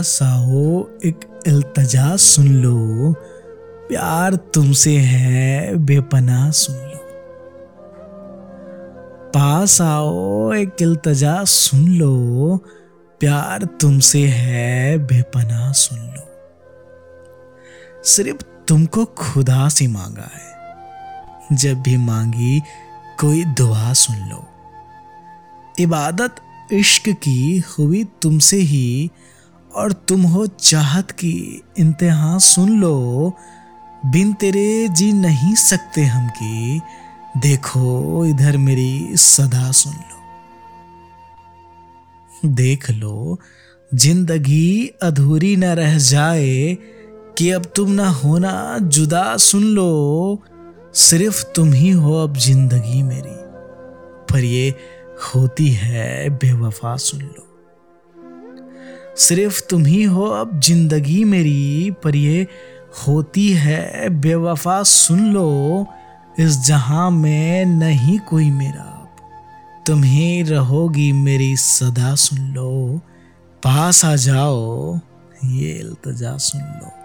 आओ एक अल्तजा सुन लो। प्यार तुमसे है, बेपना सुन लो। पास आओ, एक अल्तजा सुन लो। प्यार तुमसे है, बेपना सुन लो। सिर्फ़ तुमको खुदा से मांगा है। जब भी मांगी, कोई दुआ सुन लो। इबादत इश्क की हुई तुमसे ही और तुम हो चाहत की। इंतहा सुन लो। बिन तेरे जी नहीं सकते हम की। देखो, इधर मेरी सदा सुन लो। देख लो, ज़िंदगी अधूरी न रह जाए कि अब तुम ना होना जुदा सुन लो। सिर्फ़ तुम ही हो अब ज़िंदगी मेरी। पर ये होती है बेवफा सुन लो। सिर्फ़ तुम ही हो, अब ज़िंदगी मेरी पर ये होती है। बेवफा सुन लो, इस जहाँ में नहीं कोई मेरा। तुम ही रहोगी मेरी सदा सुन लो। पास आ जाओ, ये इल्तजा सुन लो।